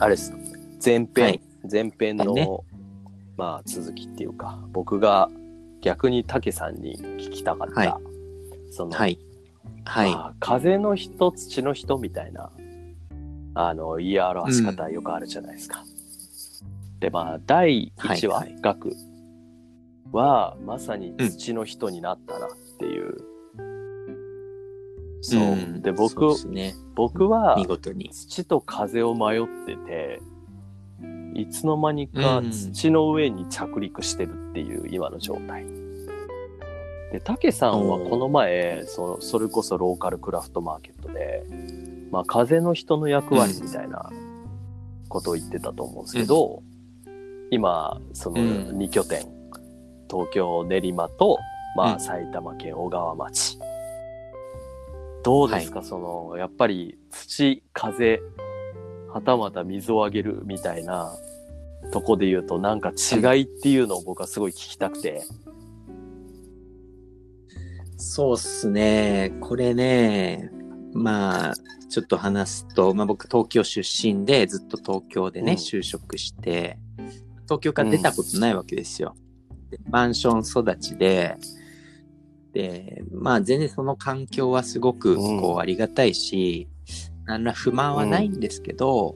あれです前編、はい前編の、ねまあ続きっていうか僕が逆に武さんに聞きたかった、はいその、はい。はい。まあ風の人土の人みたいなあの言い表し方よくあるじゃないですか。でまあ第1話、はいははまさに土の人になったなっていう。そう、んで僕ね。僕は見事に。土と風を迷ってていつの間にかうん土の上に着陸してるっていう今の状態。で、たけさんはこの前、そのそれこそローカルクラフトマーケットで、まあ、風の人の役割みたいなことを言ってたと思うんですけど、今、そのうん2拠点、東京練馬と、まあ、うん埼玉県小川町。どうですか、その、やっぱり土、風、はたまた水をあげるみたいなとこで言うと、なんか違いっていうのを僕はすごい聞きたくて。そうっすね。これね、まあ、ちょっと話すと、まあ僕東京出身でずっと東京でね、うん就職して、東京から出たことないわけですよ。でマンション育ちで、で、まあ全然その環境はすごくうんこうありがたいし、何ら不満はないんですけど、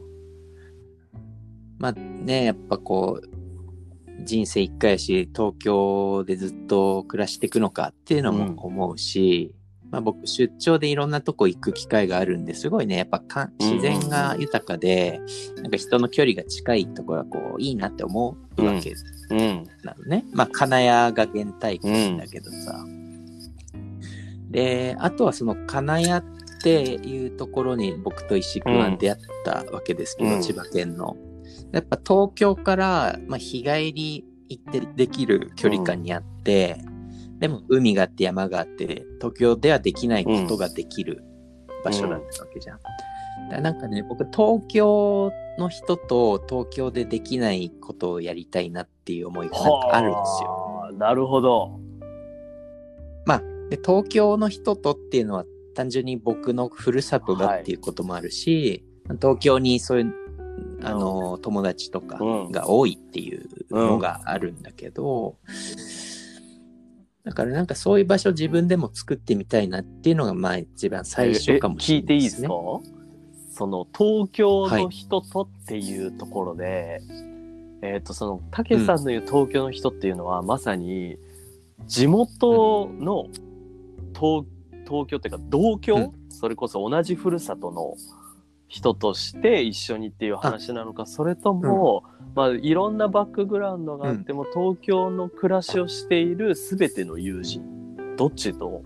まあね、やっぱこう、人生一回やし、東京でずっと暮らしていくのかっていうのも思うし、まあ僕出張でいろんなとこ行く機会があるんですごいね、やっぱか自然が豊かで、なんか人の距離が近いところはこういいなって思うわけうん。なのね。まあ金谷が原体験だけどさ。で、あとはその金谷っていうところに僕と石君は出会ったわけですけど、うん千葉県の。やっぱ東京から、まあ、日帰り行ってできる距離感にあって、でも海があって山があって、東京ではできないことができる場所だったわけじゃん。だからなんかね、僕東京の人と東京でできないことをやりたいなっていう思いがなんかあるんですよ。はあ。なるほど。で東京の人とっていうのは単純に僕のふるさとだっていうこともあるし、東京にそういうあの、友達とかが多いっていうのがあるんだけど、だからなんかそういう場所自分でも作ってみたいなっていうのがまあ一番最初かもしれないえ聞いていいですか？その東京の人とっていうところで、えっ、とそのたけさんの言う東京の人っていうのは、まさに地元の東東京っていうか同居、うん。それこそ同じふるさとの人として一緒にっていう話なのか。それとも、まあ、いろんなバックグラウンドがあっても、東京の暮らしをしている全ての友人どっちと？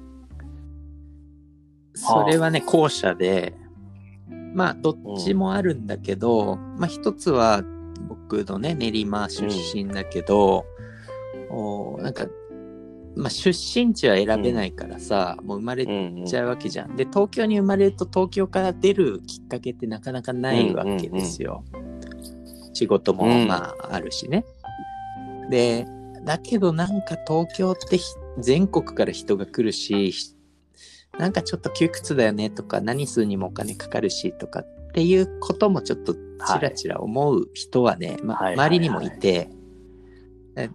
それはね、後者で、まあ、どっちもあるんだけど、まあ、一つは僕のね、練馬出身だけど、おなんか、まあ、出身地は選べないからさ、もう生まれうんちゃうわけじゃん。で、東京に生まれると東京から出るきっかけってなかなかないわけですよ。仕事もうんまああるしね。で、だけどなんか東京ってひ全国から人が来るし、ひなんかちょっと窮屈だよねとか、何するにもお金かかるしとかっていうこともちょっとちらちら思う人はね、まあはい周りにもいて、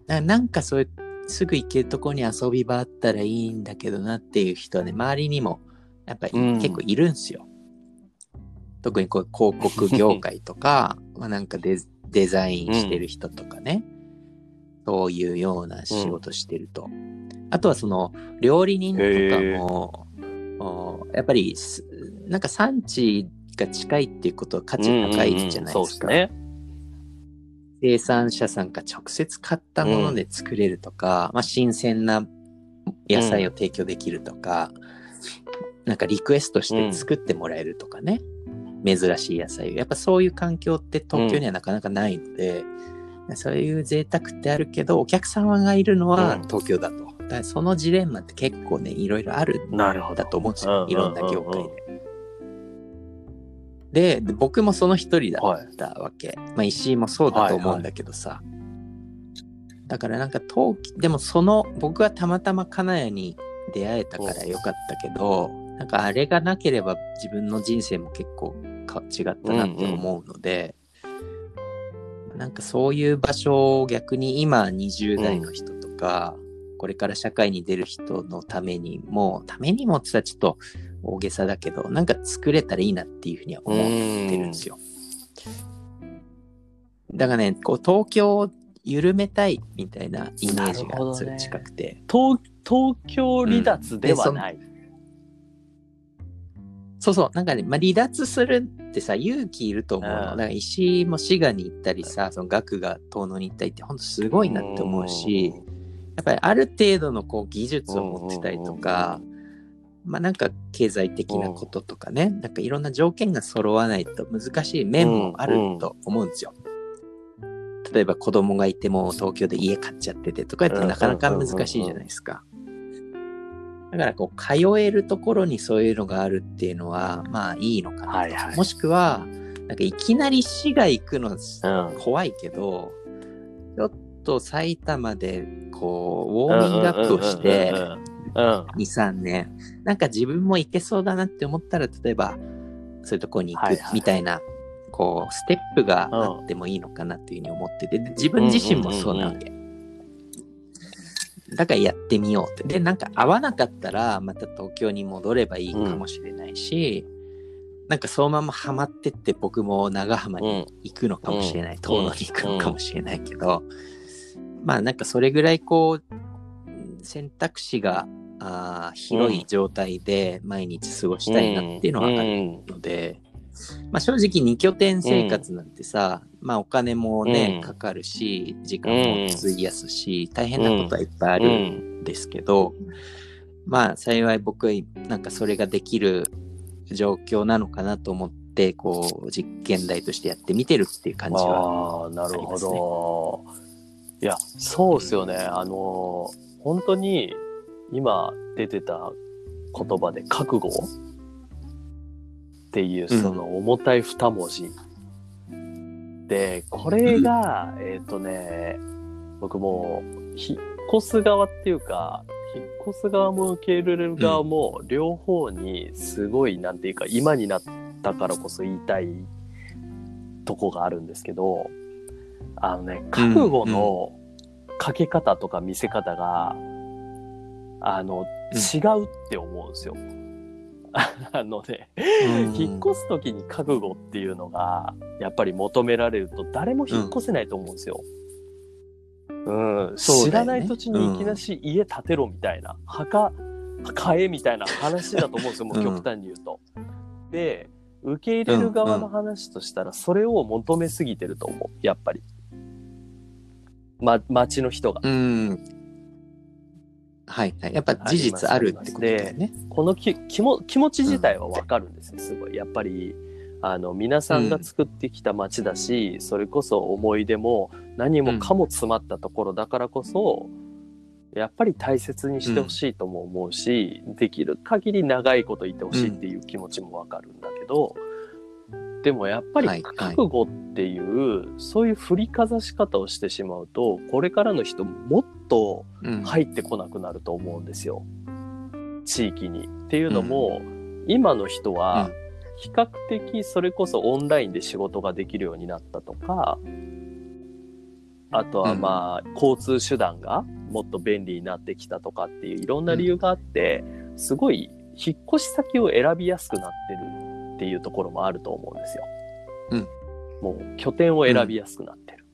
ななんかそういうすぐ行けるとこに遊び場あったらいいんだけどなっていう人はね、周りにもやっぱりうん結構いるんすよ。特にこう広告業界とか、まあなんかデデザインしてる人とかね、そういうような仕事してると。あとはその料理人とかも、おやっぱりすなんか産地が近いっていうことは価値高いじゃないそうですか。ね。生産者さんが直接買ったもので作れるとか、まあ、新鮮な野菜を提供できるとか、なんかリクエストして作ってもらえるとかね、珍しい野菜を。やっぱそういう環境って東京にはなかなかないので、そういう贅沢ってあるけどお客様がいるのはうん。東京だと、だそのジレンマって結構ねいろいろあるんなるほどだと思うんですうんうんうんうんよいろんな業界で。でで僕もその一人だったわけ、まあ石井もそうだと思うんだけどさ、だからなんか冬季でもその僕はたまたま金谷に出会えたからよかったけどなんかあれがなければ自分の人生も結構か違ったなって思うので、なんかそういう場所を逆に今20代の人とか、これから社会に出る人のためにも、ためにもって言ったらちょっと大げさだけど、なんか作れたらいいなっていうふうには思ってるんですよ。だからね、こう東京を緩めたいみたいなイメージがすごい近くて。東東京離脱ではない。そうそう、なんかね、まあ、離脱するってさ、勇気いると思うの。うんだから石井も滋賀に行ったりさ、その学が遠野に行ったりって、本当すごいなって思うし、やっぱりある程度のこう技術を持ってたりとか、まあなんか経済的なこととかね、なんかいろんな条件が揃わないと難しい面もあると思うんですよ。例えば子供がいても東京で家買っちゃっててとかやってなかなか難しいじゃないですか。だからこう通えるところにそういうのがあるっていうのはまあいいのかなと。はいはい。もしくは、なんかいきなり市が行くのうん。怖いけど、ちょっと埼玉でこうウォーミングアップをして、うん。うん2、3年、なんか自分も行けそうだなって思ったら、例えばそういうところに行くはいはい。みたいな、こう、ステップがあってもいいのかなっていうふうに思ってて、で自分自身もそうなわけ。だからやってみようって。で、なんか合わなかったら、また東京に戻ればいいかもしれないし、なんかそのままハマってって僕も長浜に行くのかもしれない、うん遠野に行くのかもしれないけど、まあなんかそれぐらいこう、選択肢があー広い状態で毎日過ごしたいなっていうのはあるので、まあ正直2拠点生活なんてさ、まあお金もね、うんかかるし、時間も費やすし、大変なことはいっぱいあるんですけど、まあ幸い僕はなんかそれができる状況なのかなと思って、こう実験台としてやってみてるっていう感じは。ああ、なるほど。いや、そうですよね。あの、本当に今出てた言葉で覚悟？っていううん。その重たい二文字。で、これが、えっ、とね、僕も引っ越す側っていうか、引っ越す側も受け入れる側も両方にすごい、なんていうか、今になったからこそ言いたいとこがあるんですけど、あのね、覚悟のかけ方とか見せ方が、あの、うん違うって思うんですよ。あのね、引っ越す時に覚悟っていうのが、やっぱり求められると誰も引っ越せないと思うんですよ。うん、うだよねらない土地にいきなし家建てろみたいな、墓買えみたいな話だと思うんですよ、もう極端に言うと。で、受け入れる側の話としたら、それを求めすぎてると思う、やっぱり。ま、町の人が。うん。はいはい。やっぱ事実あるってことだよね。このき気も気持ち自体はわかるんですよ、すごい。やっぱり、あの、皆さんが作ってきた街だし、それこそ思い出も何もかも詰まったところだからこそ、やっぱり大切にしてほしいとも思うし、できる限り長いこといてほしいっていう気持ちもわかるんだけど、でもやっぱりはいはい。覚悟っていう、そういう振りかざし方をしてしまうと、これからの人もっとうん。入ってこなくなると思うんですよ。地域に。っていうのも、今の人は比較的それこそオンラインで仕事ができるようになったとか、あとはまあ、交通手段がもっと便利になってきたとかっていういろんな理由があって、すごい引っ越し先を選びやすくなってるっていうところもあると思うんですよ。うんもう拠点を選びやすくなってる。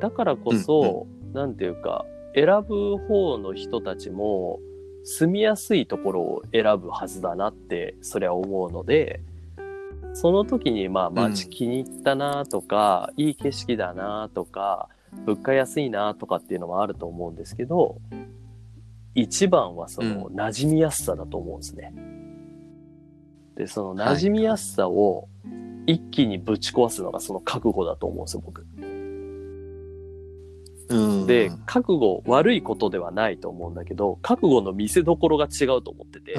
だからこそ、なんていうか、選ぶ方の人たちも住みやすいところを選ぶはずだなって、そりゃ思うので、その時にまあ街気に入ったなとか、いい景色だなとか、物価安いなとかっていうのもあると思うんですけど、一番はその馴染みやすさだと思うんですね。で、その馴染みやすさを一気にぶち壊すのがその覚悟だと思うんですよ、僕。うんで、覚悟悪いことではないと思うんだけど、覚悟の見せどころが違うと思ってて。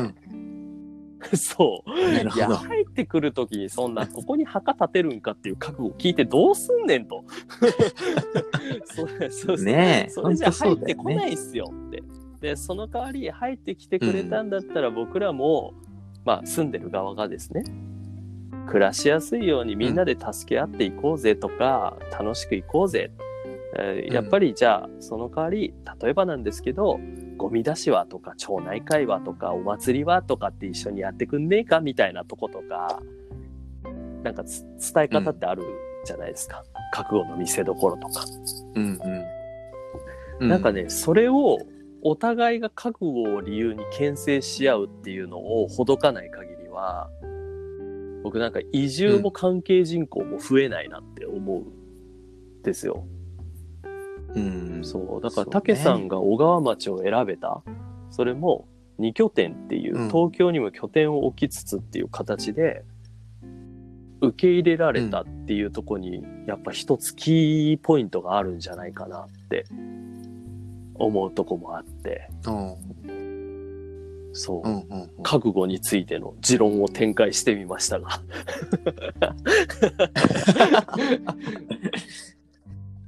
そう。いや。入ってくるときにそんな、ここに墓建てるんかっていう覚悟を聞いてどうすんねんと。そうそうそうねえ、それじゃ入ってこ。ないっすよって。で、その代わり入ってきてくれたんだったら僕らも、まあ住んでる側がですね、暮らしやすいようにみんなで助け合っていこうぜとか、楽しくいこうぜ。えーうん。やっぱりじゃあその代わり例えばなんですけどゴミ出しはとか町内会はとかお祭りはとかって一緒にやってくんねえかみたいなとことかなんかつ伝え方ってあるじゃないですか、覚悟の見せ所とか、うんうん。なんかねそれをお互いが覚悟を理由に牽制し合うっていうのをほどかない限りは僕なんか移住も関係人口も増えないなって思うんですよ。うん、そう。だからそうね。武さんが小川町を選べた。それも2拠点っていう、うん。東京にも拠点を置きつつっていう形で受け入れられたっていうところに、やっぱ一つキーポイントがあるんじゃないかなって思うとこもあって。うんそう、うん。うんうん覚悟についての持論を展開してみましたが。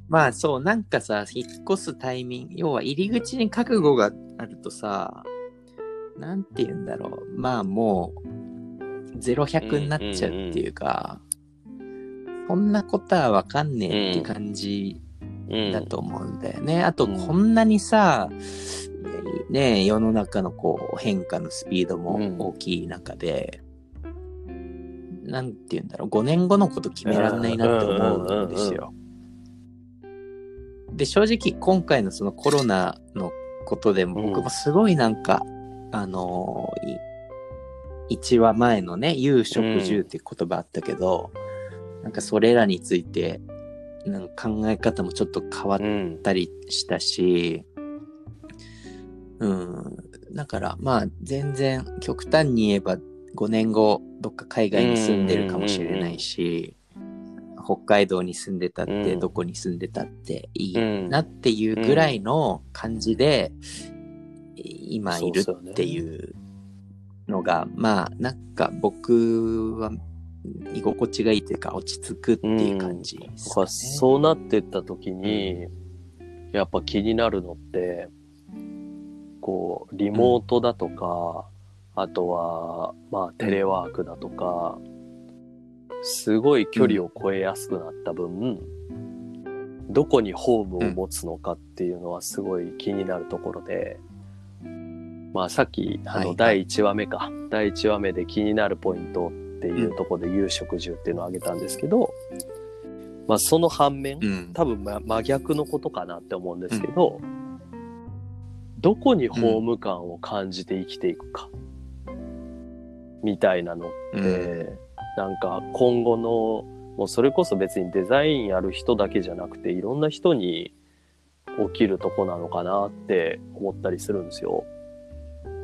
まあそう、なんかさ、引っ越すタイミング、要は入り口に覚悟があるとさ、なんて言うんだろう。まあもう、ゼロ百になっちゃうっていうか、そんなことはわかんねえって感じうんだと思うんだよね。あと、うん。こんなにさ、ね世の中のこう変化のスピードも大きい中で、なんて言うんだろう、5年後のこと決めらんないなって思うんですよ。で、正直今回のそのコロナのことでもうん。僕もすごいなんか、あのい1話前のね、有食住って言葉あったけど、なんかそれらについて、なんか考え方もちょっと変わったりしたし、うん。だからまあ全然極端に言えば5年後どっか海外に住んでるかもしれないし、北海道に住んでたって、どこに住んでたっていいなっていうぐらいの感じで、今いるっていうのが、まあなんか僕は居心地がいいというか落ち着くっていう感じですだからかね。そうなってった時に、やっぱ気になるのってこうリモートだとか、あとはまあテレワークだとか、すごい距離を超えやすくなった分、どこにホームを持つのかっていうのはすごい気になるところで、まあさっきあはいはい。の第1話目か、第1話目で気になるポイントっていうところで有食住っていうのを挙げたんですけど、まあその反面、うん。多分、ま、真逆のことかなって思うんですけど、どこにホーム感を感じて生きていくか、みたいなのって、うんなんか今後のもうそれこそ別にデザインやる人だけじゃなくていろんな人に起きるとこなのかなって思ったりするんですよ。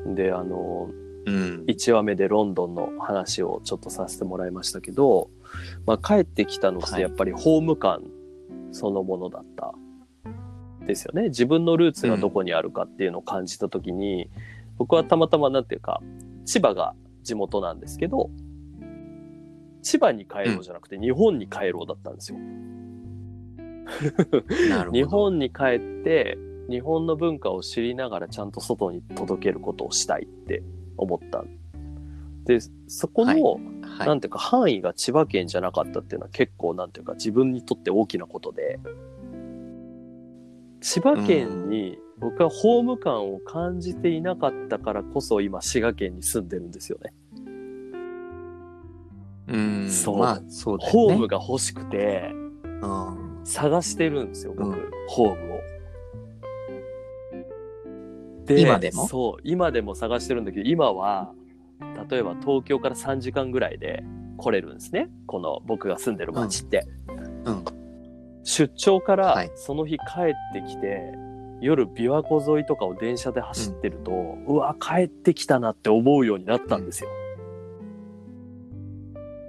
であのうん。1話目でロンドンの話をちょっとさせてもらいましたけど、まあ、帰ってきたのっはい。てやっぱりホーム感そのものだった。ですよね。自分のルーツがどこにあるかっていうのを感じた時に、僕はたまたまなんていうか千葉が地元なんですけど千葉に帰ろうじゃなくて日本に帰ろうだったんですよ。日本に帰って日本の文化を知りながらちゃんと外に届けることをしたいって思った。で、そこの、はいなんていうか範囲が千葉県じゃなかったっていうのは結構なんていうか自分にとって大きなことで、千葉県に僕はホーム感を感じていなかったからこそ今滋賀県に住んでるんですよね。うん。そうまあ、そうね。ホームが欲しくてうん。探してるんですよ、僕、うんホームを。で今でも？そう、今でも探してるんだけど、今は、例えば東京から3時間ぐらいで来れるんですね。この僕が住んでる町って。うん。出張からはいその日帰ってきて、夜琵琶湖沿いとかを電車で走ってると、うわ、帰ってきたなって思うようになったんですよ。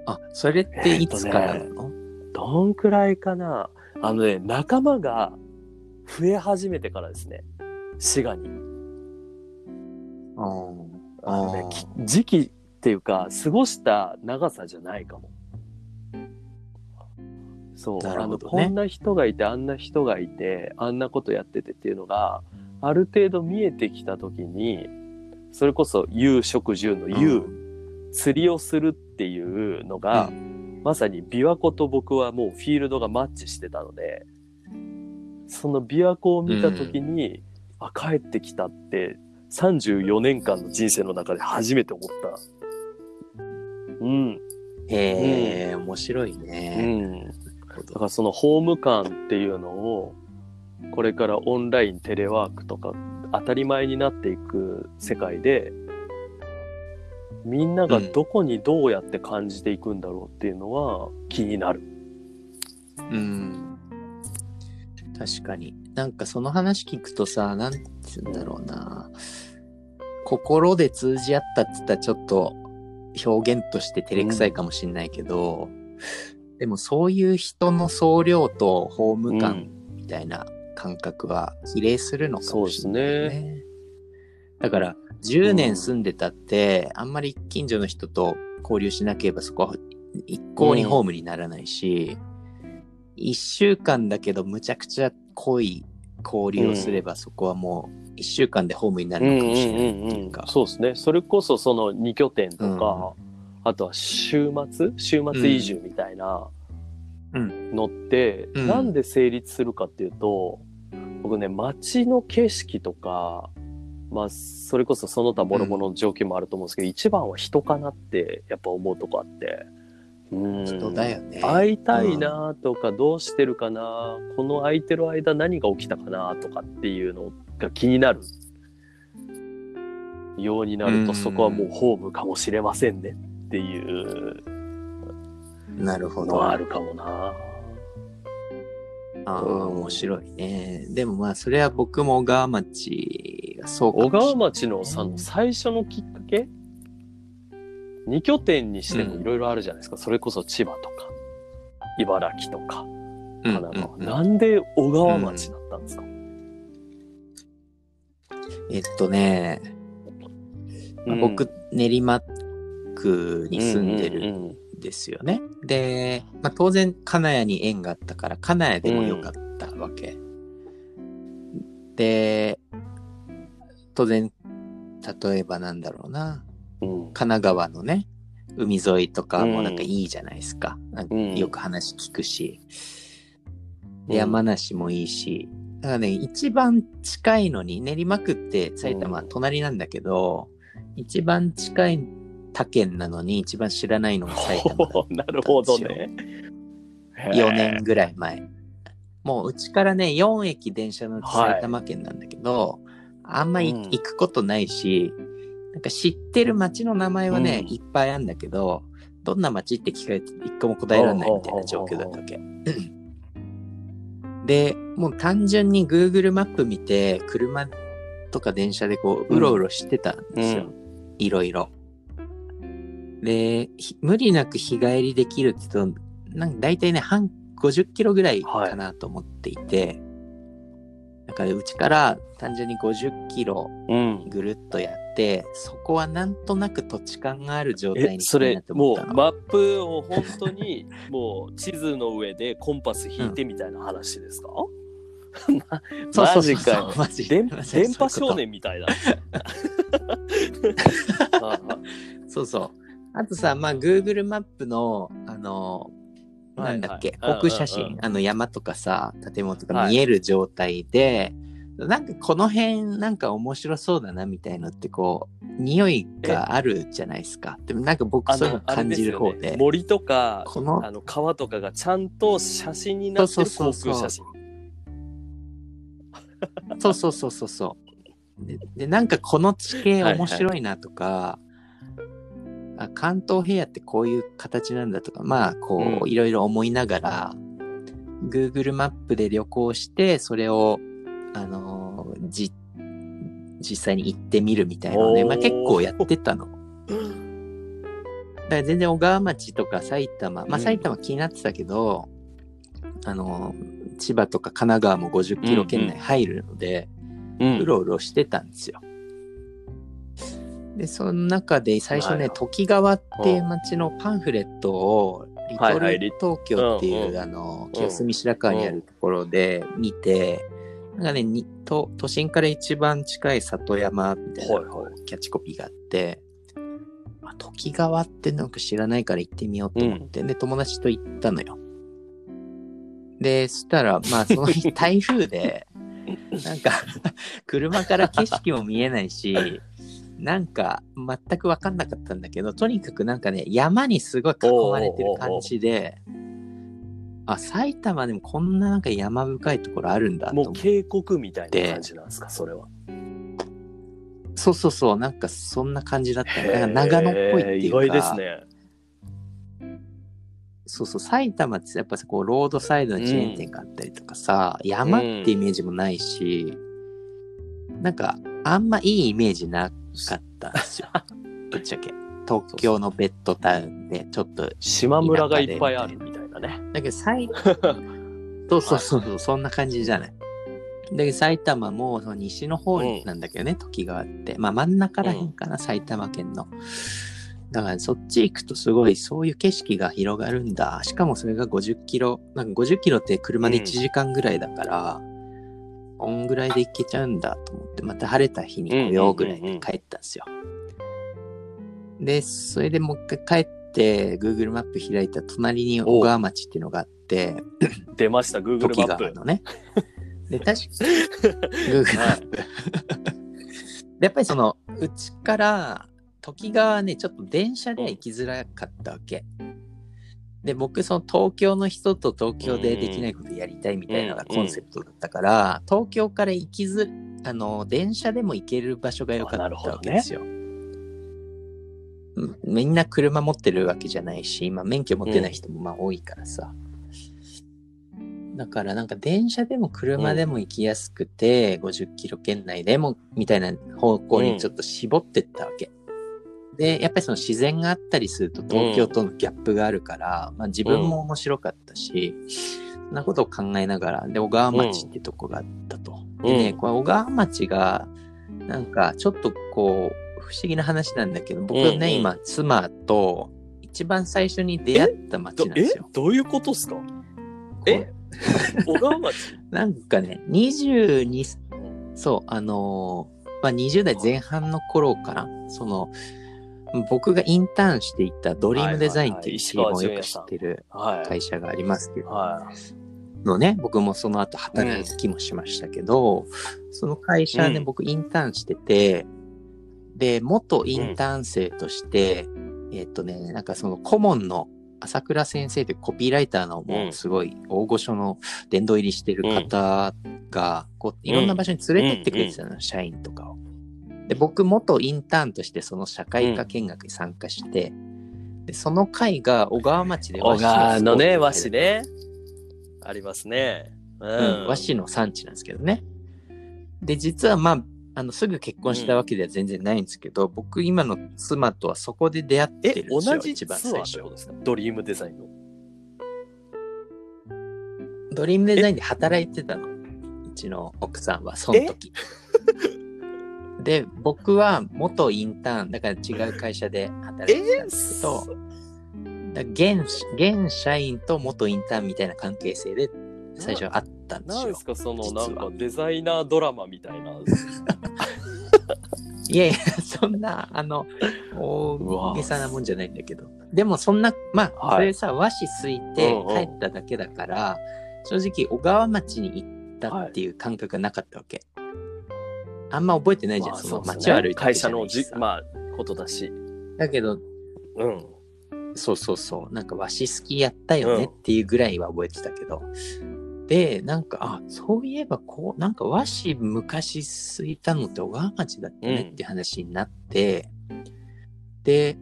あ、それっていつからなの、どんくらいかなあのね、仲間が増え始めてからですね。滋賀に。うん。あのね時期っていうか、過ごした長さじゃないかも。そう、なるあの、こんな人がいて、あんな人がいて、あんなことやっててっていうのが、ある程度見えてきたときに、それこそ、有食住の有釣りをするっていうのが、まさに琵琶湖と僕はもうフィールドがマッチしてたので、その琵琶湖を見た時に、あ、帰ってきたって、34年間の人生の中で初めて思った。うん。へえ、面白いうね。ん。だからそのホーム感っていうのを、これからオンライン、テレワークとか当たり前になっていく世界で、みんながどこにどうやって感じていくんだろうっていうのは気になる。うん。確かに。なんかその話聞くとさ、なんて言うんだろうな。心で通じ合ったって言ったらちょっと表現として照れくさいかもしんないけど、でもそういう人の総量とホーム感みたいな感覚は比例するのかもしれないそうね。だから10年住んでたって、あんまり近所の人と交流しなければそこは一向にホームにならないし、一週間だけどむちゃくちゃ濃い交流をすればそこはもう一週間でホームになるのかもしれないっていうか。そうですね。それこそその2拠点とか、あとは週末？週末移住みたいなうん。のって、うんなんで成立するかっていうと、僕ね、街の景色とか、まあ、それこそその他諸々の状況もあると思うんですけど、一番は人かなってやっぱ思うとこあって。うん人だよね。会いたいなとか、どうしてるかな、この空いてる間何が起きたかなとかっていうのが気になるようになると、うんそこはもうホームかもしれませんねっていうなるほど。のはあるかもな。ああ、うん面白いね。でもまあ、それは僕も小川町がそうかも小しれない川町のさうん最初のきっかけ二拠点にしてもいろいろあるじゃないですか、それこそ千葉とか茨城とかうん神奈川、うんうん。なんで小川町だったんですか、えっとね、まあうん。僕、練馬区に住んでるうんうんうんですよね。で、まあ、当然金谷に縁があったから金谷でもよかったわけ。で、当然、例えばなんだろうな、うん神奈川のね、海沿いとかもなんかいいじゃないですか。なんかうん。よく話聞くし、うん。で山梨もいいし、だからね、一番近いのに、練馬区って埼玉うん。隣なんだけど、一番近い他県なのに一番知らないのが埼玉 なるほどね。た。4年ぐらい前。もううちからね、4駅電車の埼玉県なんだけど、あんまりうん。行くことないし、なんか知ってる街の名前はね、うんいっぱいあるんだけど、どんな街って聞かれて一個も答えられないみたいな状況だったわけ。で、もう単純に Google マップ見て、車とか電車でこう、うろうろしてたんですよ。いろいろ。で、ひ無理なく日帰りできるって言うと、なんか大体ね、半50キロぐらいかなと思っていて、だからうちから単純に50キロうん。ぐるっとやって、そこはなんとなく土地勘がある状態え、にそれ。もうマップを本当に、もう地図の上でコンパス引いてみたいな話ですか、そうそうそう。マジかよ電波少年みたいな。そうそう。あとさ、まあ、Google マップの、あの、はいなんだっけ、はい航空写真、あの山とかさ、建物とか見える状態で、なんかこの辺なんか面白そうだなみたいのってこう、匂いがあるじゃないですか。でもなんか僕あそういうの感じる方で。ね、森とか、このあの川とかがちゃんと写真になってる航そうそうそうそう空写真。そうそうそうそうそう。でで、なんかこの地形面白いなとか、あ関東平野ってこういう形なんだとか、まあ、こう、うんいろいろ思いながら、Google マップで旅行して、それを、あのーじ、実際に行ってみるみたいなのをね、まあ結構やってたの。だから全然小川町とか埼玉、まあうん。埼玉気になってたけど、あのー千葉とか神奈川も50キロ圏内入るので、うんうろうろしてたんですよ。で、その中で最初ね、はいはい時川っていう町のパンフレットを、リトル東京っていう、うんうん。あの、清澄白河にあるところで見て、なんかねに都、都心から一番近い里山みたいな、はいはキャッチコピーがあって、あ、時川ってなんか知らないから行ってみようと思って、で、友達と行ったのよ。で、そしたら、まあ、その日 台風で、なんか、車から景色も見えないし、なんか、全く分かんなかったんだけど、とにかくなんかね、山にすごい囲まれてる感じで、あ、埼玉でもこんななんか山深いところあるんだと思って。もう渓谷みたいな感じなんですか、それは。そうそうそう、なんかそんな感じだったね。なんか長野っぽいっていうか。へー意外ですね。そうそう、埼玉ってやっぱさこう、ロードサイドのチェーン店があったりとかさ、山ってイメージもないし、なんか、あんまいいイメージなかったんですよ。ぶっちゃけ。東京のベッドタウンで、ちょっと、島村がいっぱいあるみね。だけど、埼 そうそうそうそう、そんな感じじゃない。だけど埼玉もその西の方なんだけどね、時川って。まあ真ん中らへんかな、埼玉県の。だからそっち行くとすごいそういう景色が広がるんだ。しかもそれが50キロ。なんか50キロって車で1時間ぐらいだから、こんぐらいで行けちゃうんだと思って、また晴れた日に来ようぐらいで帰ったんですよ。で、それでもう一回帰って、Google マップ開いた隣に小川町っていうのがあって、出ました、Google 時マップ。川のね。で、確か Google マップ。でやっぱりその、うちから時川はね、ちょっと電車では行きづらかったわけ。で、僕、その東京の人と東京でできないことやりたいみたいなのがコンセプトだったから、東京から行きず、あの、電車でも行ける場所が良かったわけですよ。うんみんな車持ってるわけじゃないし、今免許持ってない人もまあ多いからさ。だからなんか電車でも車でも行きやすくて、50キロ圏内でもみたいな方向にちょっと絞ってったわけ。で、やっぱりその自然があったりすると東京とのギャップがあるから、まあ自分も面白かったし、そんなことを考えながら、で、小川町ってとこがあったと。でね、うんこれ小川町が、なんかちょっとこう、不思議な話なんだけど、僕ね、うんうん。今、妻と一番最初に出会った町どえなんですよ。どういうことっすか？え？小川町？なんかね、22、そう、あのーまあ、20代前半の頃かな。その、僕がインターンしていたドリームデザインっていうチームをよく知ってるはい。会社がありますけど、はい。のね、僕もその後働きもしましたけど、その会社でうん。僕インターンしてて、で、元インターン生として、えっとね、なんかその顧問の朝倉先生というコピーライターのもうすごい大御所の殿堂入りしてる方が、こういろんな場所に連れてってくれてたの、社員とかを。で、僕元インターンとしてその社会科見学に参加して、で、その会が小川町で小和紙川のね、和紙ね。ありますね。ううん、和紙の産地なんですけどね。で、実はまあ、あの、すぐ結婚したわけでは全然ないんですけど、僕今の妻とはそこで出会ってえるん、ですよ、同じ一番最初ドリームデザインの。ドリームデザインで働いてたの。うちの奥さんは、その時。で、僕は元インターン、だから違う会社で働いてたんですけど、だ現現社員と元インターンみたいな関係性で最初はあったんですよなんです。かそのなんかデザイナードラマみたいな。いやいや、そんな、あの、大げさなもんじゃないんだけど。でもそんな、まあ、はいそれさ、和紙すいてうんうん帰っただけだから、正直小川町に行ったっていう感覚がなかったわけ。あんま覚えてないじゃん、まあそのうですね街を歩いて会社のじ、まあ、ことだし。だけど、うん。そうそうそう、なんか和紙好きやったよねっていうぐらいは覚えてたけど。で、なんか、あ、そういえばこう、なんか和紙昔すいたのって小川町だったねって話になって、で、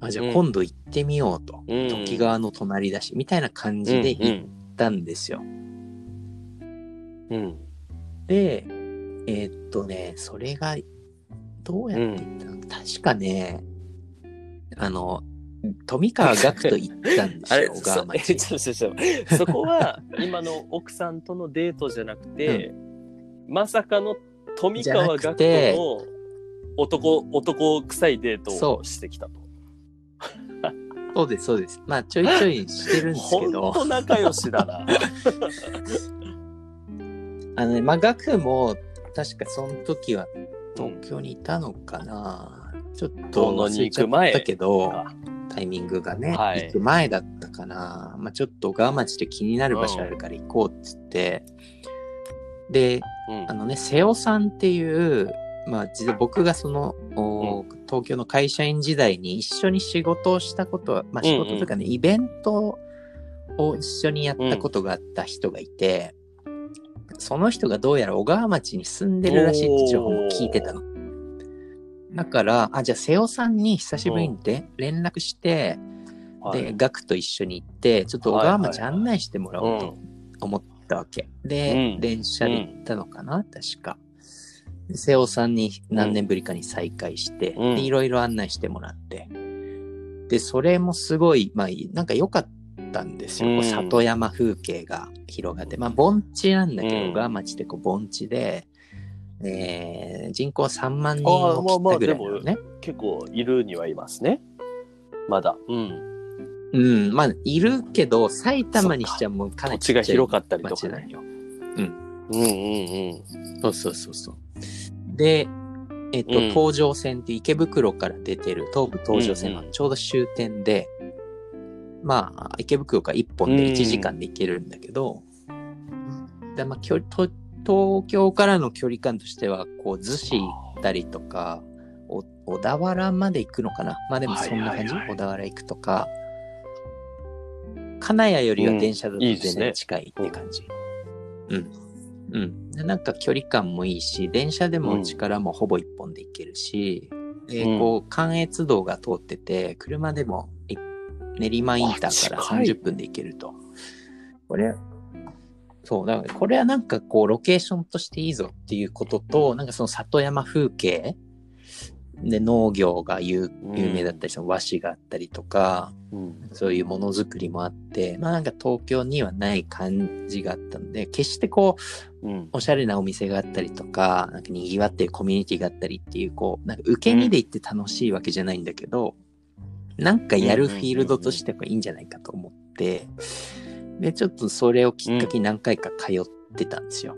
あ、じゃあ今度行ってみようと。うん時川の隣だし、みたいな感じで行ったんですよ。うん。で、えーっとね、それが、どうやって行ったの、確かね、あの、富川学と行ったんですよ、小川町。ちょちょちょそこは 今の奥さんとのデートじゃなくて、まさかの富川学との男男臭いデートをそうしてきたと。そうです、そうです。まあ、ちょいちょいしてるんですけ本ど、当仲良しだな。あのね、まあ、学も、確かその時は東京にいたのかな、ちょっと遠野に忘れちゃっ行く前たけど、かタイミングがね、はい。行く前だったかな。まあちょっと小川町で気になる場所あるから行こうっつって、で、うん。あのね、瀬尾さんっていう、まあ実は僕がその、お東京の会社員時代に一緒に仕事をしたことは、まあ仕事というかね、イベントを一緒にやったことがあった人がいて、その人がどうやら小川町に住んでるらしいって情報も聞いてたの。だから、あ、じゃあ瀬尾さんに久しぶりにで連絡して、はいで、ガクと一緒に行って、ちょっと小川町案内してもらおうと思ったわけ。で、うん電車で行ったのかな、確か。で瀬尾さんに何年ぶりかに再会して、うんでいろいろ案内してもらって。で、それもすごい、まあ、なんか良かったんですよ。こううん里山風景が広がって。まあ、盆地なんだけど、うん小川町ってこう盆地で、えー人口3万人ああを切ったぐらいなのね。結構いるにはいますね。まだ。うん。うん、まあ、いるけど、埼玉にしちゃもうかな土地が広かったりとかね。町なんよ。うんうんうん。そうそうそうそう。で、えっと、うん東上線って池袋から出てる東武東上線のうんうんちょうど終点で、まあ、池袋から1本で1時間で行けるんだけど、でまあ、距離と東京からの距離感としては、こう、逗子行ったりとか、お小田原まで行くのかな？まあでもそんな感じ、小田原行くとか、金谷よりは電車だと全然近いって感じ。うん。うん。でなんか距離感もいいし、電車でもうちからもほぼ一本で行けるし、で、うんこう、関越道が通ってて、車でもい練馬インターからあ近い30分で行けると。これ、そう、だからこれはなんかこう、ロケーションとしていいぞっていうことと、なんかその里山風景で農業が有有名だったり、その和紙があったりとか、うん。そういうものづくりもあって、まあなんか東京にはない感じがあったので、決してこう、うん。おしゃれなお店があったりとか、なんか賑わってるコミュニティがあったりっていう、こう、なんか受け身で行って楽しいわけじゃないんだけど、なんかやるフィールドとしてはいいんじゃないかと思って、で、ちょっとそれをきっかけに何回か通ってたんですよ。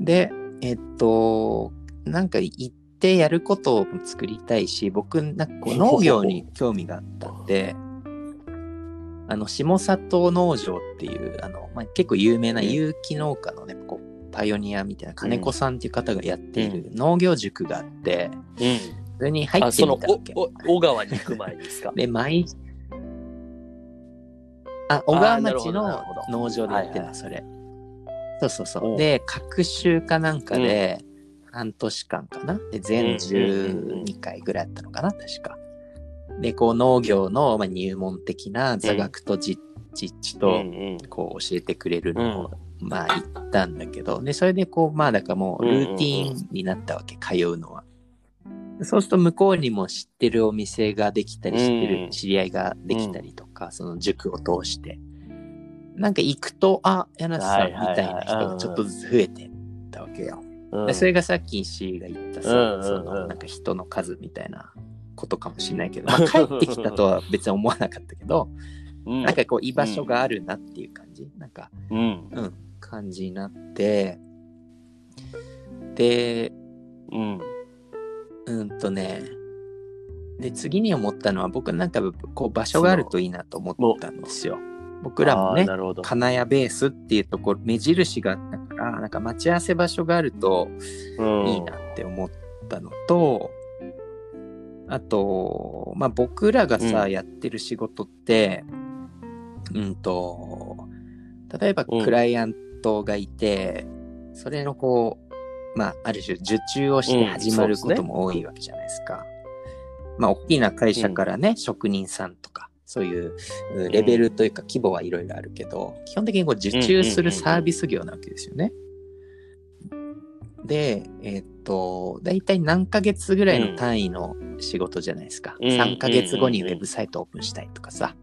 で、えっと、なんか行ってやることを作りたいし、僕、なんかこう農業に興味があったんで、あの、下里農場っていう、あの、まあ、結構有名な有機農家のね、こう、パイオニアみたいな金子さんっていう方がやっている農業塾があって、うん。それに入あ、ってそのみたわけ。小川に行く前ですか？で、毎、あ、小川町の農場でやってるの、はいはいそれ。そうそうそう。で、各週かなんかで、半年間かな？で、全うんうんうん12回ぐらいあったのかな、確か。で、こう農業の、まあ、入門的な座学と実実地と。こう教えてくれるのを、まあ行ったんだけど、で、それでこう、まあだからもうルーティーンになったわけ、通うのは。そうすると向こうにも知ってるお店ができたり、知ってうんる知り合いができたりとか、その塾を通して。なんか行くと、あ、柳瀬さんみたいな人がちょっとずつ増えてったわけよ。うんでそれがさっき石井が言ったさ、うんうんうんそのなんか人の数みたいなことかもしれないけど、まあ、帰ってきたとは別に思わなかったけど、うんなんかこう居場所があるなっていう感じ。なんか、うん。うん、感じになって、で、うん。うんとね、で、次に思ったのは、僕なんかこう場所があるといいなと思ったんですよ。僕らもね。金谷ベースっていうところ、目印があったから、なんか待ち合わせ場所があるとうんいいなって思ったのと、あと、まあ僕らがさ、うんやってる仕事って、うんと、例えばうんクライアントがいて、それのこう、まあある種受注をして始まることも多いわけじゃないですか。まあ大きな会社からね、職人さんとか、そういううんレベルというか規模はいろいろあるけど、基本的にこう受注するサービス業なわけですよね。で、えーっと、だいたい何ヶ月ぐらいの単位の仕事じゃないですか。うん3ヶ月後にウェブサイトオープンしたいとかさ、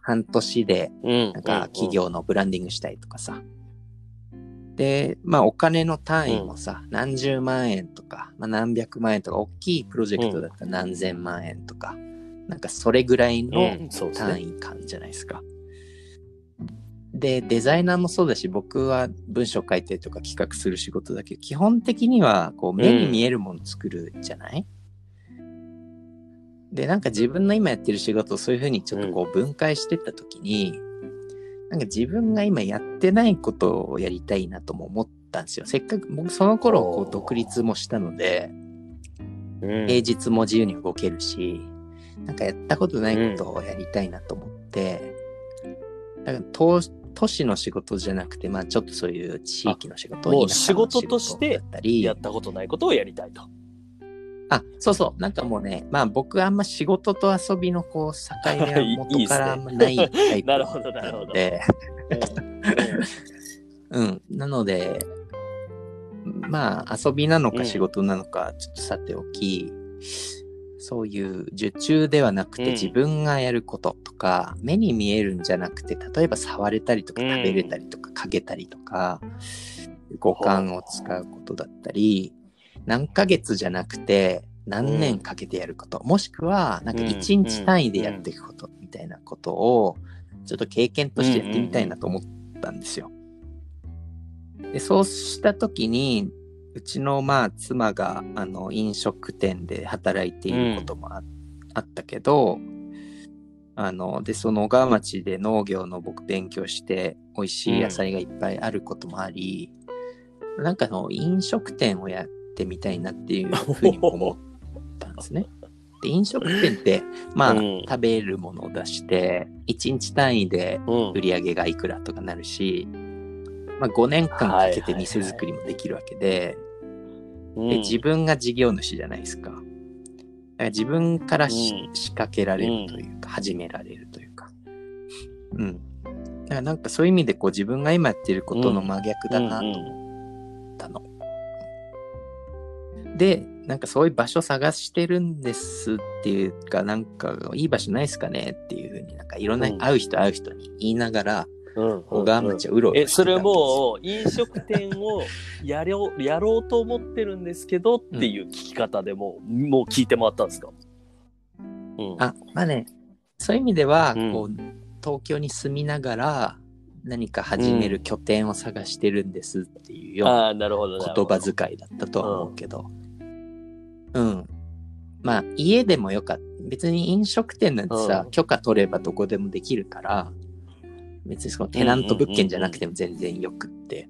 半年でうん。なんか企業のブランディングしたいとかさ。で、まあお金の単位もさ、何十万円とか、まあ、何百万円とか、大きいプロジェクトだったら何千万円とか、なんかそれぐらいの単ね。位感じゃないですか。で、デザイナーもそうだし、僕は文章書いてとか企画する仕事だけど、基本的にはこう目に見えるもの作るじゃない、で、なんか自分の今やってる仕事をそういうふうにちょっとこう分解してった時に、なんか自分が今やってないことをやりたいなとも思ったんですよ。せっかく僕その頃こう独立もしたので、うん平日も自由に動けるし、なんかやったことないことをやりたいなと思って、だから都都市の仕事じゃなくて、まあちょっとそういう地域の仕事、あもう田舎の仕事としてだったりやったことないことをやりたいと。あ、そうそう。なんかもうね、まあ僕あんま仕事と遊びのこう境目は元からあんまないタイプなるほどなるほど。で、うん。うん。なので、まあ遊びなのか仕事なのかちょっとさておき、そういう受注ではなくうん。て自分がやることとか、目に見えるんじゃなくて、例えば触れたりとかうん。食べれたりとかかけたりとか、五感を使うことだったり、何ヶ月じゃなくて何年かけてやること、もしくはなんか一日単位でやっていくことみたいなことをちょっと経験としてやってみたいなと思ったんですよ。でそうした時にうちのまあ妻があの飲食店で働いていることもあ,、あったけどあのでその小川町で農業の僕勉強して美味しい野菜がいっぱいあることもあり、なんかあの飲食店をやってみたいなっていうふうにも思ったんですね。で飲食店ってまあ、うん食べるものを出して1日単位でうん売り上げがいくらとかなるし、まあ、5年間かけて店作りもできるわけで,、うんで自分が事業主じゃないですか。だから自分からし、うん仕掛けられるというか、始められるというか。うん。だからなんかそういう意味でこう自分が今やってることの真逆だなと思ったの。で、なんかそういう場所探してるんですっていうか、なんかいい場所ないですかねっていうふうになんかいろんなうん会う人会う人に言いながら、うん小川町をうろうろえ、それもう飲食店をやろう、やろうと思ってるんですけどっていう聞き方でもう、もう聞いてもらったんですか？うん。あ、まあね、そういう意味では、うんこう、東京に住みながら何か始める拠点を探してるんですっていうような言葉遣いだったとは思うけど。うん。まあ、家でもよかった。別に飲食店なんてさ、うん。許可取ればどこでもできるから、別にそのテナント物件じゃなくても全然よくって。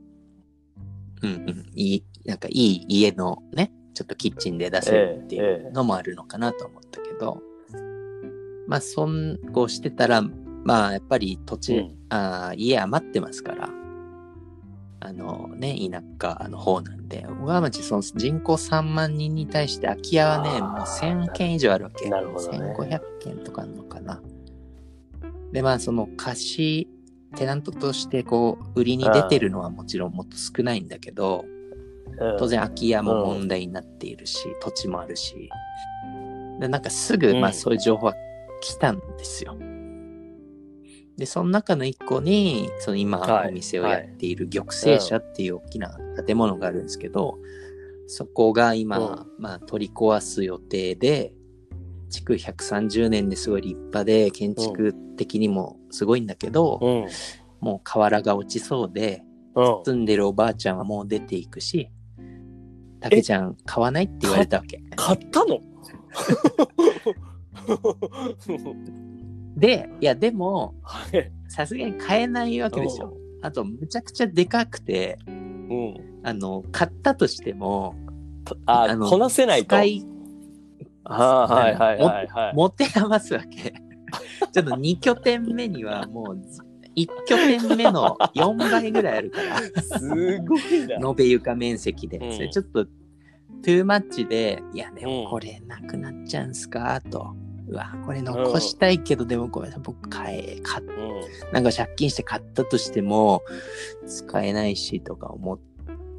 うんうん。いい、なんかいい家のね、ちょっとキッチンで出せるっていうのもあるのかなと思ったけど、まあ、そん、こうしてたら、まあ、やっぱり土地、うん。あー家余ってますから、あのね、田舎の方なんで、小川町、その人口3万人に対して空き家はね、もう1000件以上あるわけ。なるほどね1500件とかあるのかな。で、まあ、その貸し、テナントとしてこう、売りに出てるのはもちろんもっと少ないんだけど、うん当然空き家も問題になっているし、土地もあるし。で、なんかすぐ、うんまあそういう情報は来たんですよ。で、その中の一個に、その今はいお店をやっている玉成社っていう大きな建物があるんですけど、そこが今、うんまあ取り壊す予定で、築130年ですごい立派で、建築的にもすごいんだけど、うん。もう瓦が落ちそうで、うん。住んでるおばあちゃんはもう出ていくし、たけちゃん買わないって言われたわけ。買ったの？で、いやでも、はい。さすがに買えないわけですよ。あと、むちゃくちゃでかくて、うん。あの、買ったとしても、ああのこなせないと。使い、はいはいはいはいはい。持て余すわけ。ちょっと2拠点目にはもう、1拠点目の 4倍ぐらいあるから。すごいな。延べ床面積で、うんそれちょっとトゥーマッチで、いやでうんもこれなくなっちゃうんすか？と。うわ、これ残したいけど、でもごめんなさい、僕買え、買っうん。なんか借金して買ったとしても、使えないしとか思っ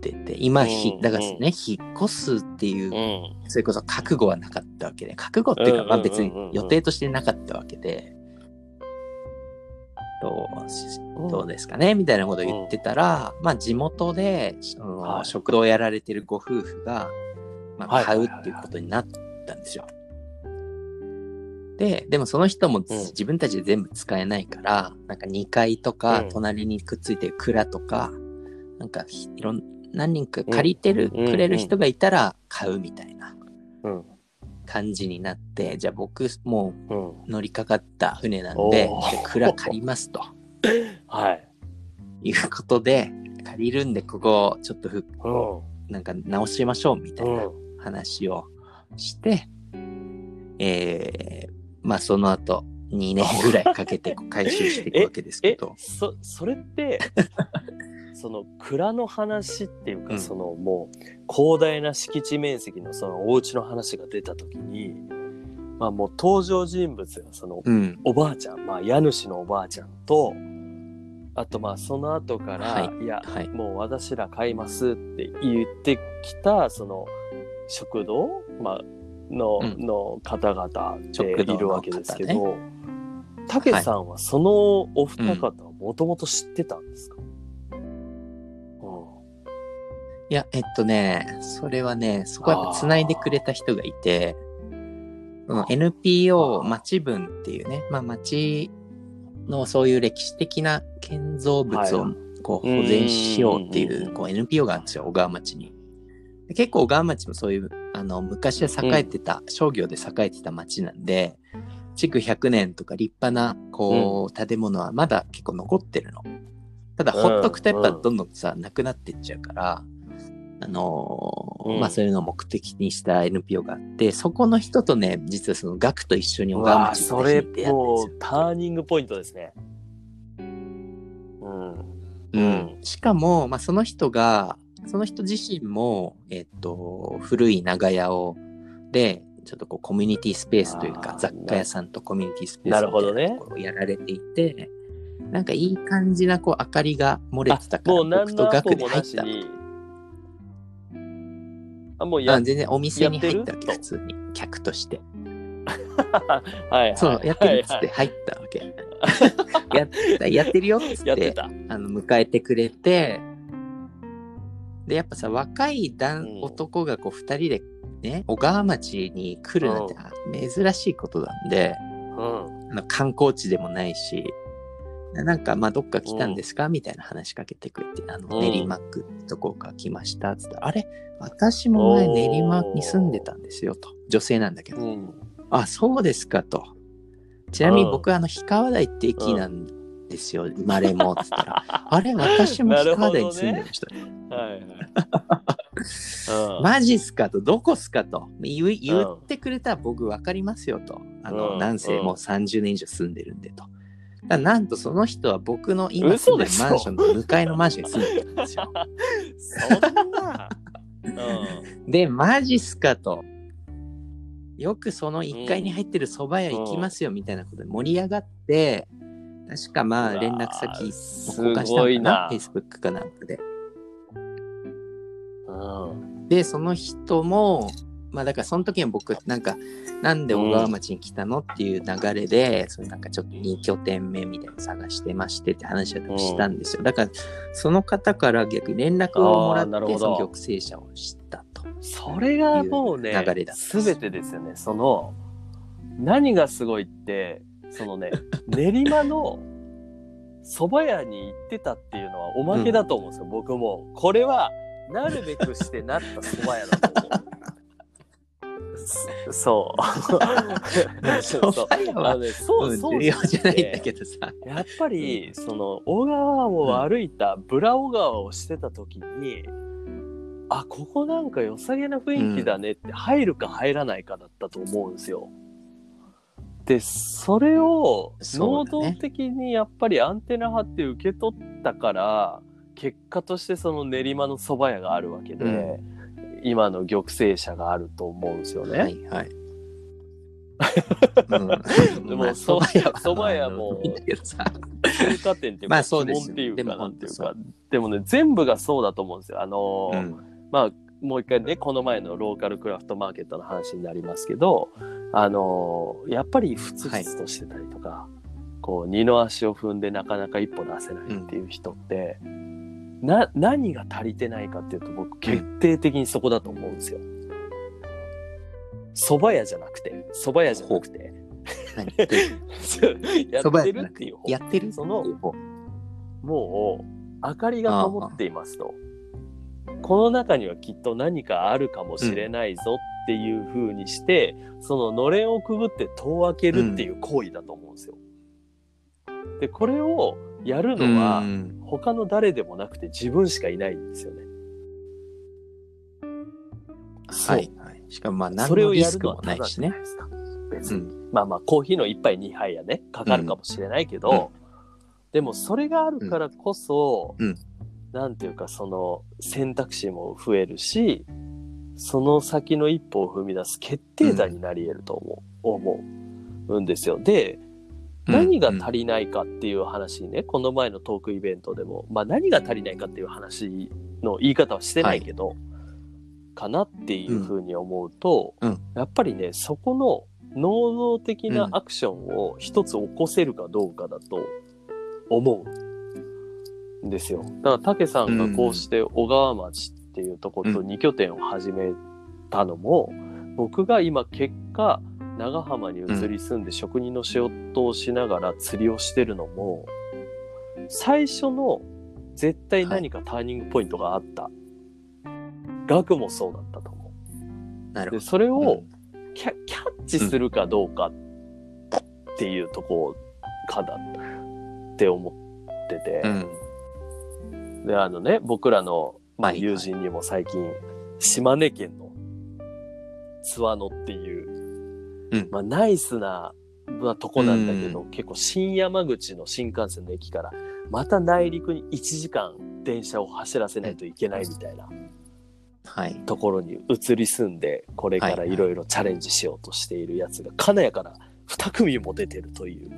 てて、今ひ、うんだからね、引っ越すっていう、うん。それこそ覚悟はなかったわけで、覚悟っていうか、まあ別に予定としてなかったわけで、どうしどうですかねみたいなことを言ってたら、まあ地元で、そのはい。食堂をやられてるご夫婦が、まあ、はい。買うっていうことになったんですよ。で、でもその人もうん自分たちで全部使えないから、なんか2階とかうん隣にくっついてる蔵とか、なんかひいろん何人か借りてる、うんくれる人がいたら買うみたいなうん。感じになって、じゃあ僕もう乗りかかった船なんで蔵借りますと はい。いうことで、借りるんでここちょっとふうん。なんか直しましょうみたいなうん。話をして、えー、まあその後2年ぐらいかけて 回収していくわけですけえど、、そ、それって、その蔵の話っていうか、うん。そのもう広大な敷地面積のそのお家の話が出た時に、まあもう登場人物がそのうん、おばあちゃん、まあ家主のおばあちゃんと、あとまあその後から、はいい、や、はい。もう私ら買いますって言ってきた、その食堂、まあ、の、うん。の方々って食堂のいるわけですけ方ど、たけさんはそのお二方はもともと知ってたんですか、うん。いや、えっとね、それはね、そこはやっぱ繋いでくれた人がいて、その NPO 町分っていうね、まあ町のそういう歴史的な建造物をはいこう保全しようっていうんうんうんうん。うこう NPO があるんですよ、小川町に。で結構小川町もそういう、あの、昔は栄えてた、商業で栄えてた町なんで、築100年とか立派な、こう、建物はまだ結構残ってるの。ただ、ほっとくとやっぱうんどんどんさ、なくなってっちゃうから、あのーうんまあそういうのを目的にした NPO があって、そこの人とね、実はその学と一緒に小川町それもうターニングポイントですね。うん。うん。しかも、まあその人が、その人自身も、えっと、古い長屋を、で、ちょっとこうコミュニティスペースというか雑貨屋さんとコミュニティスペースをやられていて、なんかいい感じなこう明かりが漏れてたからもう何僕とのアポ学で入った。あ、もうやあ全然お店に入ったわけ、普通に。客として。はいはい。そう、やってるっつって入ったわけ。ややってるよっつって、やっ。あの、迎えてくれて、で、やっぱさ、若い男、うん男がこう、二人でね、小川町に来るなんて珍しいことなんで、うん。あの観光地でもないし、なんか、まあ、どっか来たんですか、みたいな話しかけてくれて、あの、うん練馬区ってとこから来ました、つって、あれ？私も前練馬に住んでたんですよ、と。女性なんだけど。うん。あ、そうですかと。ちなみにうん僕、あの、氷川台って駅なんですよ、生まれも、つったら。あれ、私も氷川台に住んでました。はいはい。うんマジっすかと、どこっすかと言う言ってくれたら僕分かりますよと。あの、うんなんせもう30年以上住んでるんでと。だなんとその人は僕の今住んでるマンションの向かいのマンションに住んでるんですよ。そんな。うん。で、マジっすかと。よくその1階に入ってる蕎麦屋行きますよみたいなことで盛り上がって、確かまあ連絡先交換したごいなのかな、。Facebook かなんかで。うん。で、その人も、まあだからその時に僕、なんか、なんで小川町に来たのっていう流れで、それなんかちょっと2拠点目みたいなの探してましてって話をしたんですよ。だから、その方から逆に連絡をもらって、その玉成者を知ったと。それがもうね流れだすべてですよねその何がすごいってそのね練馬の蕎麦屋に行ってたっていうのはおまけだと思うんですよ、僕も。これはなるべくしてなった蕎麦屋だと思う そそう。蕎麦屋はあのねそううんそうじゃないんだけどさ。やっぱり、その小川を歩いた、ブラ小川をしてた時にあここなんか良さげな雰囲気だねって入るか入らないかだったと思うんですよ。でそれを能動的にやっぱりアンテナ張って受け取ったから結果としてその練馬の蕎麦屋があるわけで、今の玉成社があると思うんですよね。はいはい。うん、でも蕎麦屋は蕎麦屋もまあいいんだけどさ。中華店っていうか、まあそうです基本っていうか、なんていうそか、でもね、全部がそうだと思うんですよ。あのーうんまあ、もう一回ね、この前のローカルクラフトマーケットの話になりますけど、あのーやっぱりふつふつとしてたりとか、こう、二の足を踏んでなかなか一歩出せないっていう人って、な、何が足りてないかっていうと、僕、決定的にそこだと思うんですよ。蕎麦屋じゃなくて、蕎麦屋じゃなくて、何 やってるっていう方。やってるそのもう明かりが灯っていますと。この中にはきっと何かあるかもしれないぞっていう風にして、そののれんをくぐって戸を開けるっていう行為だと思うんですよ。で、これをやるのは、うん。他の誰でもなくて自分しかいないんですよね。はい、はい。しかもまあ何それをのリスクもないしね。まあまあ、コーヒーの一杯二杯やね、かかるかもしれないけど、でもそれがあるからこそ、うんなんていうか、その選択肢も増えるし、その先の一歩を踏み出す決定打になり得ると思う、思うんですよ。で、何が足りないかっていう話にね、この前のトークイベントでも、まあ何が足りないかっていう話の言い方はしてないけど、かなっていうふうに思うと、うん。やっぱりね、そこの能動的なアクションを一つ起こせるかどうかだと思う。んですよ。だから、竹さんがこうして小川町っていうところと2拠点を始めたのも、僕が今結果、長浜に移り住んで職人の仕事をしながら釣りをしてるのも、最初の絶対何かターニングポイントがあった。額もそうだったと思う。で、なるほど。それをキャキャッチするかどうかっていうとこかだって思ってて、うん。で、あのね、僕らの友人にも最近、島根県の津和野っていう、うんまあナイスな、まあ、とこなんだけど、結構新山口の新幹線の駅から、また内陸に1時間電車を走らせないといけないみたいなはい。ところに移り住んで、これからいろいろチャレンジしようとしているやつが、金谷から2組も出てるという。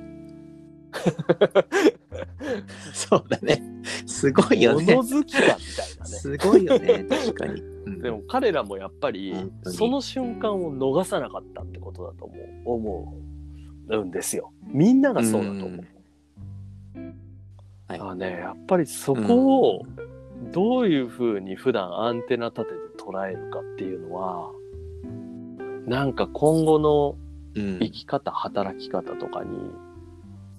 そうだね。すごいよね。物好きだみたいなね。すごいよね。確かに。うんでも彼らもやっぱりその瞬間を逃さなかったってことだと思う思うんですよ。みんながそうだと思う。はいあね、やっぱりそこをどういうふうに普段アンテナ立てて捉えるかっていうのはなんか今後のうん生き方、働き方とかに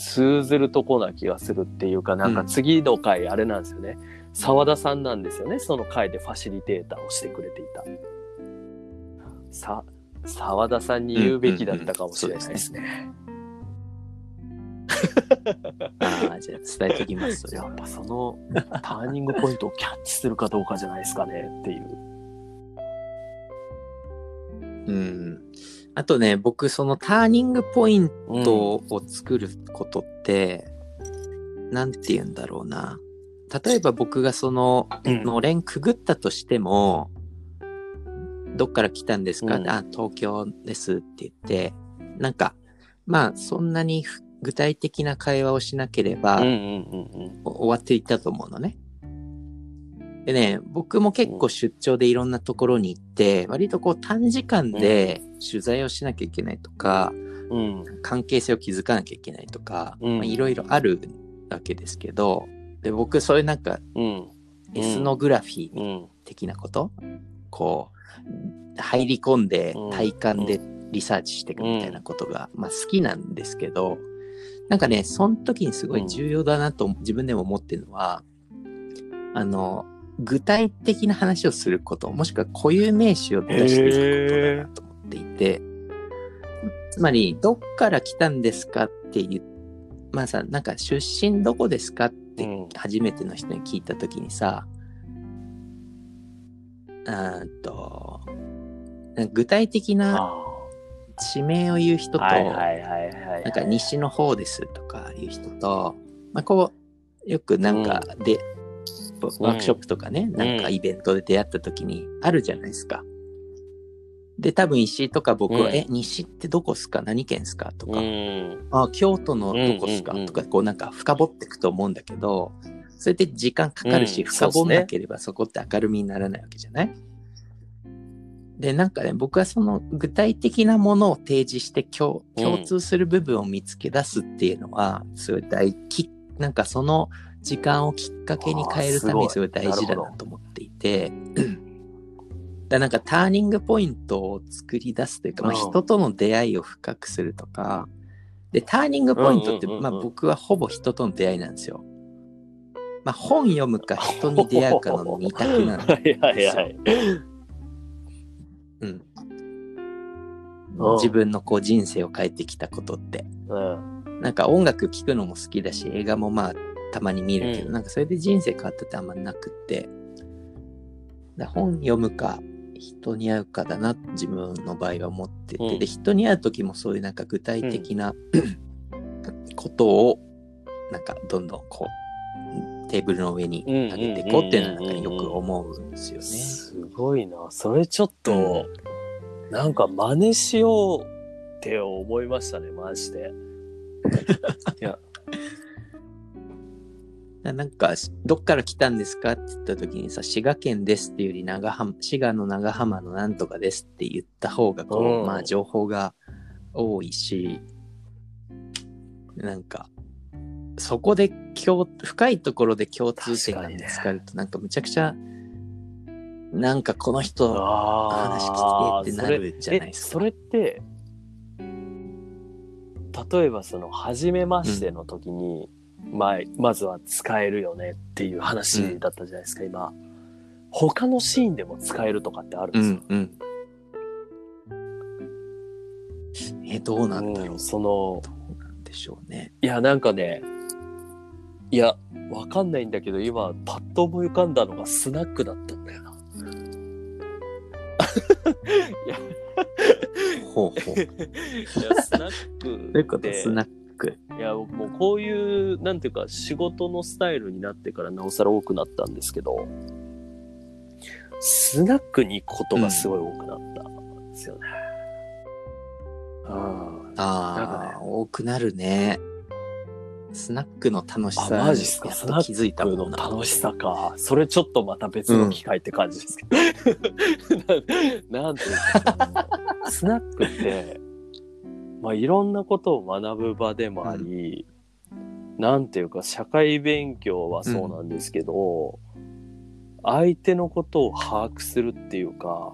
通ずるとこな気がするっていうか、なんか次の回あれなんですよね。沢田さんなんですよね。その回でファシリテーターをしてくれていた。さ、沢田さんに言うべきだったかもしれないですね。ああ、じゃあ伝えておきます。やっぱそのターニングポイントをキャッチするかどうかじゃないですかねっていう。うん。あとね、僕、そのターニングポインうん。トを作ることって、なんて言うんだろうな。例えば僕がその、うん。のれんくぐったとしても、どっから来たんですか、うん。あ、東京ですって言って、なんか、まあ、そんなにふ具体的な会話をしなければ、終わっていったと思うのね。でね、僕も結構出張でいろんなところに行って、割とこう短時間で取材をしなきゃいけないとか、うん。うん。関係性を築かなきゃいけないとか、うんまあいろいろあるわけですけど、で僕そういうなんかうん。エスノグラフィーうん。的なこと、こう、入り込んでうん体感でリサーチしていくみたいなことが、まあ好きなんですけど、なんかね、その時にすごい重要だなと自分でも思ってるのは、あの、具体的な話をすること、もしくは固有名詞を出していくことだなと思っていて、つまり、どっから来たんですかっていう、まあさ、なんか出身どこですかってうん。初めての人に聞いた時にさ、あーっと、なんか具体的なあ地名を言う人と。なんか西の方ですとかいう人と、まあ、こう、よくなんかで、ワークショップとかね、なんかイベントで出会った時にあるじゃないですか。で、多分石井とか僕は、うん。え、西ってどこっすか？何県っすか？とか、うん。あ、京都のどこっすか、うんうんうん。とか、こうなんか深掘っていくと思うんだけど、それって時間かかるし、うん深掘んなければそこって明るみにならないわけじゃない？で、なんかね、僕はその具体的なものを提示して共うん。共通する部分を見つけ出すっていうのは、すごい大き、なんかその時間をきっかけに変えるためにすごい大事だなと思っていて、だなんかターニングポイントを作り出すというか、まあ、うん人との出会いを深くするとか、で、ターニングポイントって、まあ僕はほぼ人との出会いなんですよ。まあ本読むか人に出会うかの二択なん はいではいはい。うん。うん自分のこう人生を変えてきたことって。うん。なんか音楽聴くのも好きだし、映画もまあたまに見るけど、うん。なんかそれで人生変わったってあんまなくって、だ本読むか人に会うかだな、自分の場合は思ってて、うん。で、人に会う時もそういうなんか具体的な、ことを、なんかどんどんこう、テーブルの上に上げていこうっていうのはなんかよく思うんですよね。すごいな。それちょっと、なんか真似しようって思いましたね、マジで。いや、ななんか、どっから来たんですかって言った時にさ、滋賀県ですっていうより長浜、滋賀の長浜のなんとかですって言った方が、こう、うんまあ情報が多いし、なんか、そこで共、深いところで共通点が見つかると、なんかむちゃくちゃ、なんかこの人、あ話あ聞きてえってなるじゃないですか。それえそれって、例えばその、初めましての時に、まあ、まずは使えるよねっていう話だったじゃないですか、今。他のシーンでも使えるとかってあるんうですよ。んうん。え、どうなんだろう。うんその、どうなんでしょうね。いや、なんかね、いや、わかんないんだけど、今、パッと思い浮かんだのがスナックだったんだよな。いや、ほうほう。いやスナックどういうこと？スナック？いや、もうこういう、なんていうか、仕事のスタイルになってからなおさら多くなったんですけど、スナックに行くことがすごい多くなったんですよね。うん。なんかああ、多くなるね。スナックの楽しあ、さマジっすか？やっと気づいたもんのな。楽しさか。それちょっとまた別の機会って感じですけど。ななんていうか、スナックって、まあいろんなことを学ぶ場でもあり、なんていうか、社会勉強はそうなんですけど、相手のことを把握するっていうか、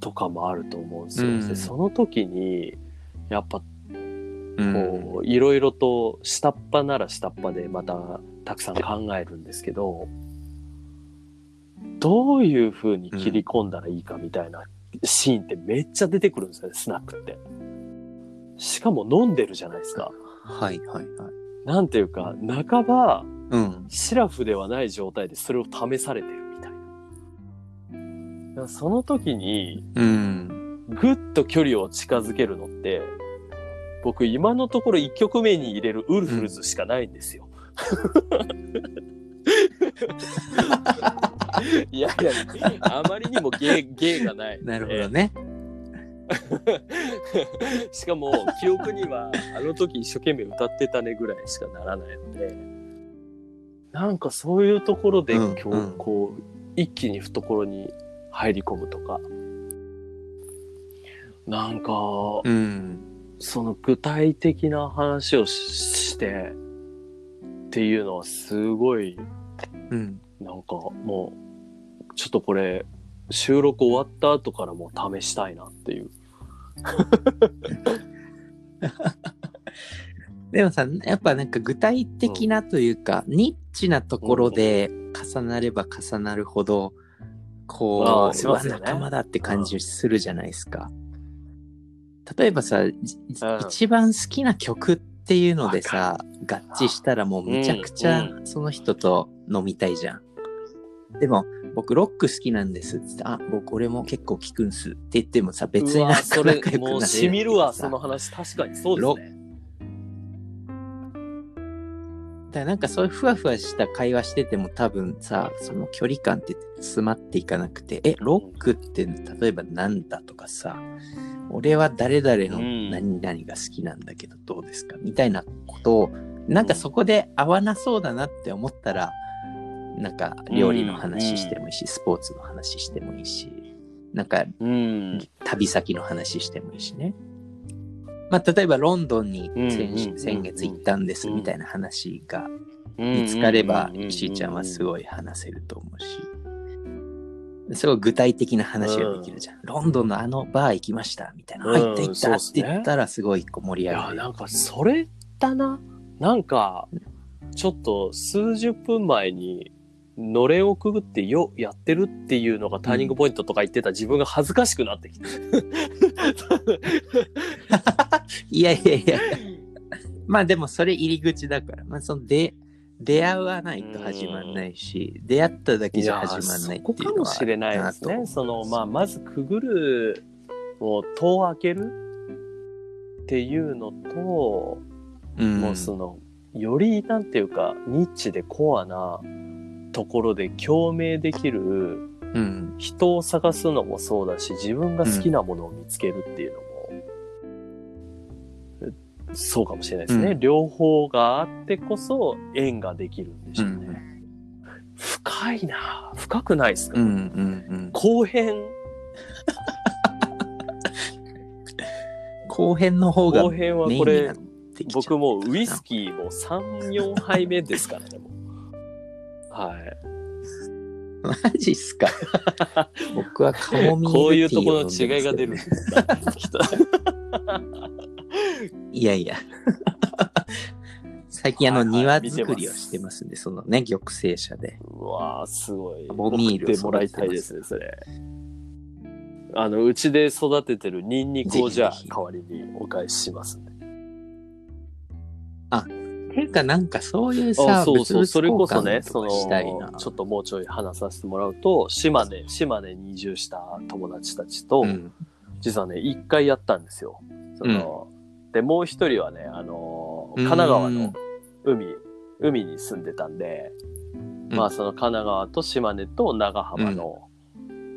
とかもあると思うんですよ。うんでその時に、やっぱうんこういろいろと下っ端なら下っ端でまたたくさん考えるんですけどどういう風に切り込んだらいいかみたいなシーンってめっちゃ出てくるんですよねスナックって。しかも飲んでるじゃないですか。はいはいはい。なんていうか半ばうん。シラフではない状態でそれを試されてるみたいな。その時にうん。ぐっと距離を近づけるのって、僕今のところ1曲目に入れるウルフルズしかないんですよ。いやいや、あまりにも芸 芸がない。なるほどね。しかも記憶にはあの時一生懸命歌ってたねぐらいしかならないので、なんかそういうところでうん今日うんこう一気に懐に入り込むとか、なんか、うん。その具体的な話をししてっていうのはすごいうん。なんかもうちょっとこれ収録終わった後からもう試したいなっていう。でもさ、やっぱなんか具体的なというか、ニッチなところで重なれば重なるほど、こう、うわ仲間だって感じするじゃないですか。例えばさ、じうん一番好きな曲っていうのでさ、合致したらもうめちゃくちゃうその人と飲みたいじゃん。でも、僕ロック好きなんです。っつって、あ、僕俺も結構聞くんすって言ってもさ、別になんか仲良くもうしみるわさその話確かにそうですね。だなんかそういうふわふわした会話してても多分さその距離感って詰まっていかなくてえロックって例えばなんだとかさ俺は誰々のうん。何々が好きなんだけどどうですかみたいなことをなんかそこで合わなそうだなって思ったらなんか料理の話してもいいし、スポーツの話してもいいしなんかうん。旅先の話してもいいしね。まあ、例えばロンドンにうん先,、月行ったんですみたいな話が見見つかれば、しーちゃんはすごい話せると思うし、すごい具体的な話ができるじゃん。ロンドンのあのバー行きましたみたいな。うん入った行ったって言ったらすごい盛いや、り上がる。なんかそれだな。なんか、ちょっと数十分前に、のれんをくぐってよ、やってるっていうのがターニングポイントとか言ってた自分が恥ずかしくなってきて。いやいやいや。まあでもそれ入り口だから。まあそので出会わないと始まんないし、出会っただけじゃ始まんないっていうのはそこかもしれないですね。その、まあ、まずくぐる、もう戸を開けるっていうのと、うん、もうその、よりなんていうか、ニッチでコアなところで共鳴できるうん。人を探すのもそうだし、自分が好きなものを見つけるっていうのも、そうかもしれないですね。うん両方があってこそ縁ができるんでしうょうね。ん。深いな深くないですか、うん。うん。後編、後編の方が後編はこれ僕もうウイスキーも3、4杯目ですからね、もう。はい。マジっすか？僕はカモミールティーをこういうところの違いが出るん。いやいや。最近あの庭作りをしてますんで、そのね、玉成社で。うわーすごい。ボミールてもらいたいですね、それ。あの、うちで育ててるニンニクをじゃあ代わりにお返ししますんで。ていうかなんかそういうあさ、そうそう、物それ々こそね、その。ちょっともうちょい話させてもらうと、島根、島根に移住した友達たちと、うん。実はね、一回やったんですよ。その、で、もう一人はね、あの、神奈川の海、海に住んでたんで、うん。まあその神奈川と島根と長浜の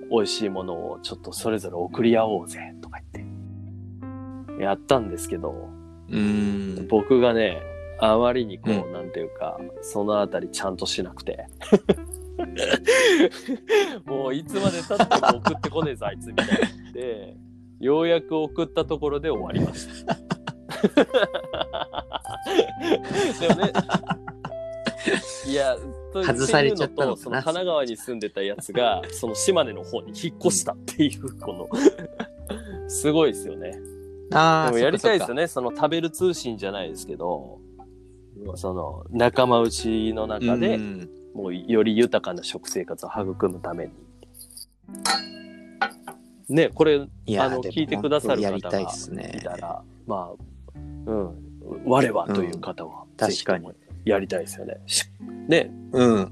美味しいものをちょっとそれぞれ送り合おうぜとか言って、やったんですけど、うん。僕がね、あまりにこう、うなんていうか、そのあたりちゃんとしなくて。もういつまで経っても送ってこねえぞ、あいつみたいになって、ようやく送ったところで終わりました。でもね、いや、と外されちゃったのその神奈川に住んでたやつが、その島根の方に引っ越したっていう、この、すごいですよね。ああ、でもやりたいですよね。ね。その食べる通信じゃないですけど、その仲間内の中で、うん。もうより豊かな食生活を育むために。ね、これ、あの、聞いてくださる方がっすね。いたら、まあ、うん、我はという方は、うん。ぜひとも確やりたいですよね。しね、うん。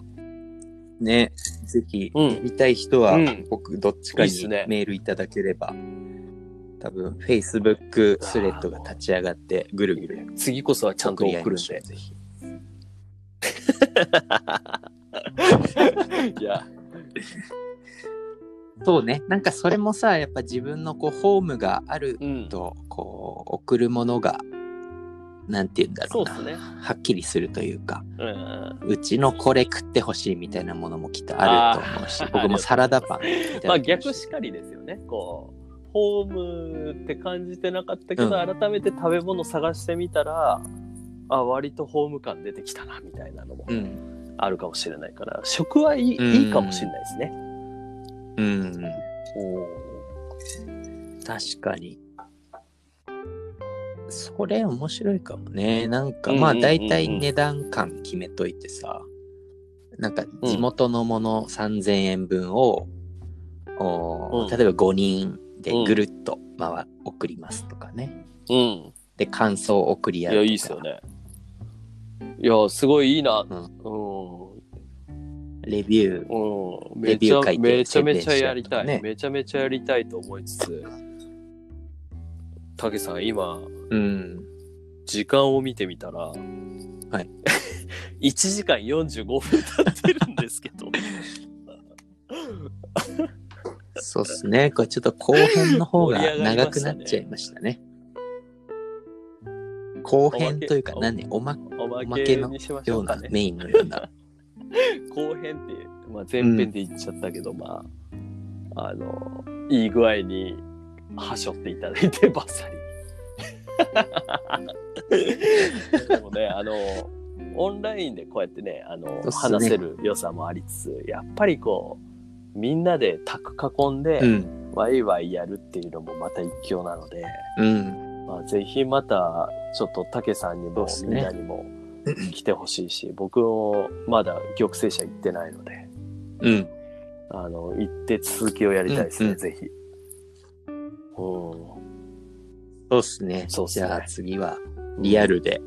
ね、ぜひ、うん。やりたい人は、うん。僕、どっちかにメールいただければ、多分、Facebook スレッドが立ち上がって、ぐるぐる次こそはちゃんと送るんで。ぜひ。いや、そうね。なんかそれもさ、やっぱ自分のこう、ホームがあるうん。と、こう、送るものが、なんて言うんだろうな。ね。はっきりするというか、うん。うちのこれ食ってほしいみたいなものもきっとあると思うし僕もサラダパンいただきました まあ逆しかりですよね。こう、ホームって感じてなかったけど、うん改めて食べ物探してみたら、あ、割とホーム感出てきたな、みたいなのもうん。あるかもしれないから、食はいい,、うんいいかもしれないですね。うん。お確かに。それ面白いかもね。なんかうんうんうんうんまあ大体値段感決めといてさ、なんか地元のもの3000円分を、おうん例えば5人でぐるっと回、送りますとかね。うん。で、感想を送りいや、合うとか。いいっすよね。いや、すごいいいな。うんうん。レビュー。うん、レビュー書いてめちゃめちゃやりたい、ねめちゃめちゃやりたいと思いつつ、たけさん、今、うん。時間を見てみたら、はい。1時間45分経ってるんですけど。そうっすね。これちょっと後編の方が長くなっちゃいましたね。後編というか何？おまおまけのような。メインのような。後編って、まあ、前編で言っちゃったけど、まあ、あの、いい具合に、はしょっていただいて、バッサリ。でもね、あの、オンラインでこうやってね、あの、ね話せる良さもありつつ、やっぱりこう、みんなで卓囲んで、うん。ワイワイやるっていうのもまた一興なので、うん。まあ、ぜひまた、ちょっと、たけさんにも、ねみんなにも、来てほしいし、僕もまだ玉成社行ってないので、うん。あの、行って続きをやりたいですね、うんうんぜひ。うん。そうっすね。そうっすねじゃあ次はリアルで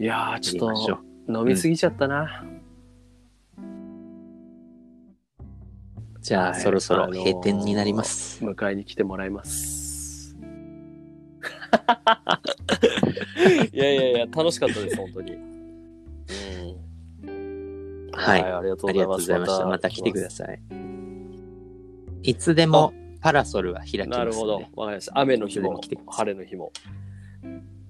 いやー、やちょっと。飲みすぎちゃったな。じゃあ、はいそろそろあのー閉店になります。迎えに来てもらいます。いやいやいや、楽しかったです、本当に。うん。はいありがとうありがとうございました。また来てくだい。さい。いつでもパラソルは開きますので。なるほど。わかりました。雨の日も来て晴れの日も、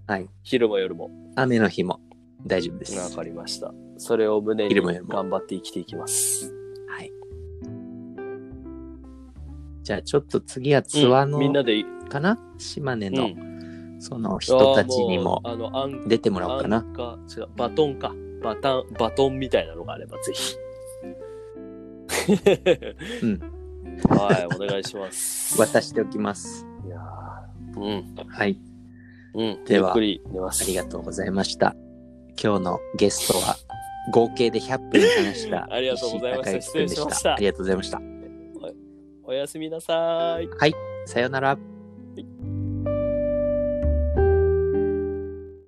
はい。昼も夜も。雨の日も大丈夫でわす。かりました。それを胸に頑張って生きていきます。じゃあちょっと次はツアーうんみんのなで、かな？島根うのんその人たちにも出てもらおうかなア。ンカ違う、バトンか。バタン、バトンみたいなのがあればぜひ。うん。はい、お願いします。渡しておきます。いやーうん、はい。うん。ではゆっくり寝ます。ありがとうございました。今日のゲストは合計で100分話したありがとうございました石井孝之君で失礼しましたありがとうございました。おやすみなさい。はいさよなら。